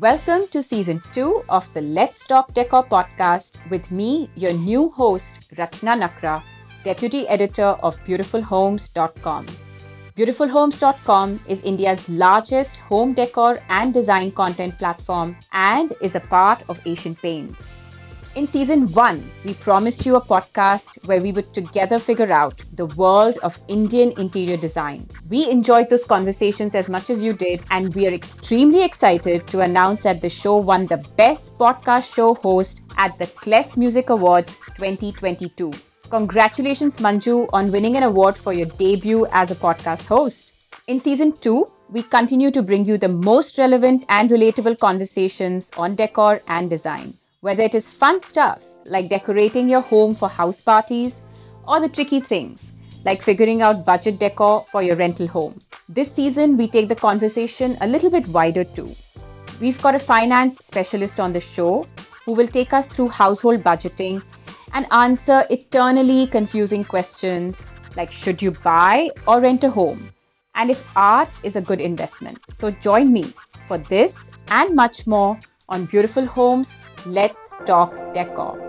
Welcome to season two of the Let's Talk Decor podcast with me, your new host, Rachana Nakra, deputy editor of beautifulhomes.com. Beautifulhomes.com is India's largest home decor and design content platform and is a part of Asian Paints. In season one, we promised you a podcast where we would together figure out the world of Indian interior design. We enjoyed those conversations as much as you did, and we are extremely excited to announce that the show won the Best Podcast Show Host at the Clef Music Awards 2022. Congratulations, Manju, on winning an award for your debut as a podcast host. In season two, we continue to bring you the most relevant and relatable conversations on decor and design. Whether it is fun stuff like decorating your home for house parties or the tricky things like figuring out budget decor for your rental home. This season, we take the conversation a little bit wider too. We've got a finance specialist on the show who will take us through household budgeting and answer eternally confusing questions like should you buy or rent a home? And if art is a good investment. So join me for this and much more on Beautiful Homes Let's Talk Decor.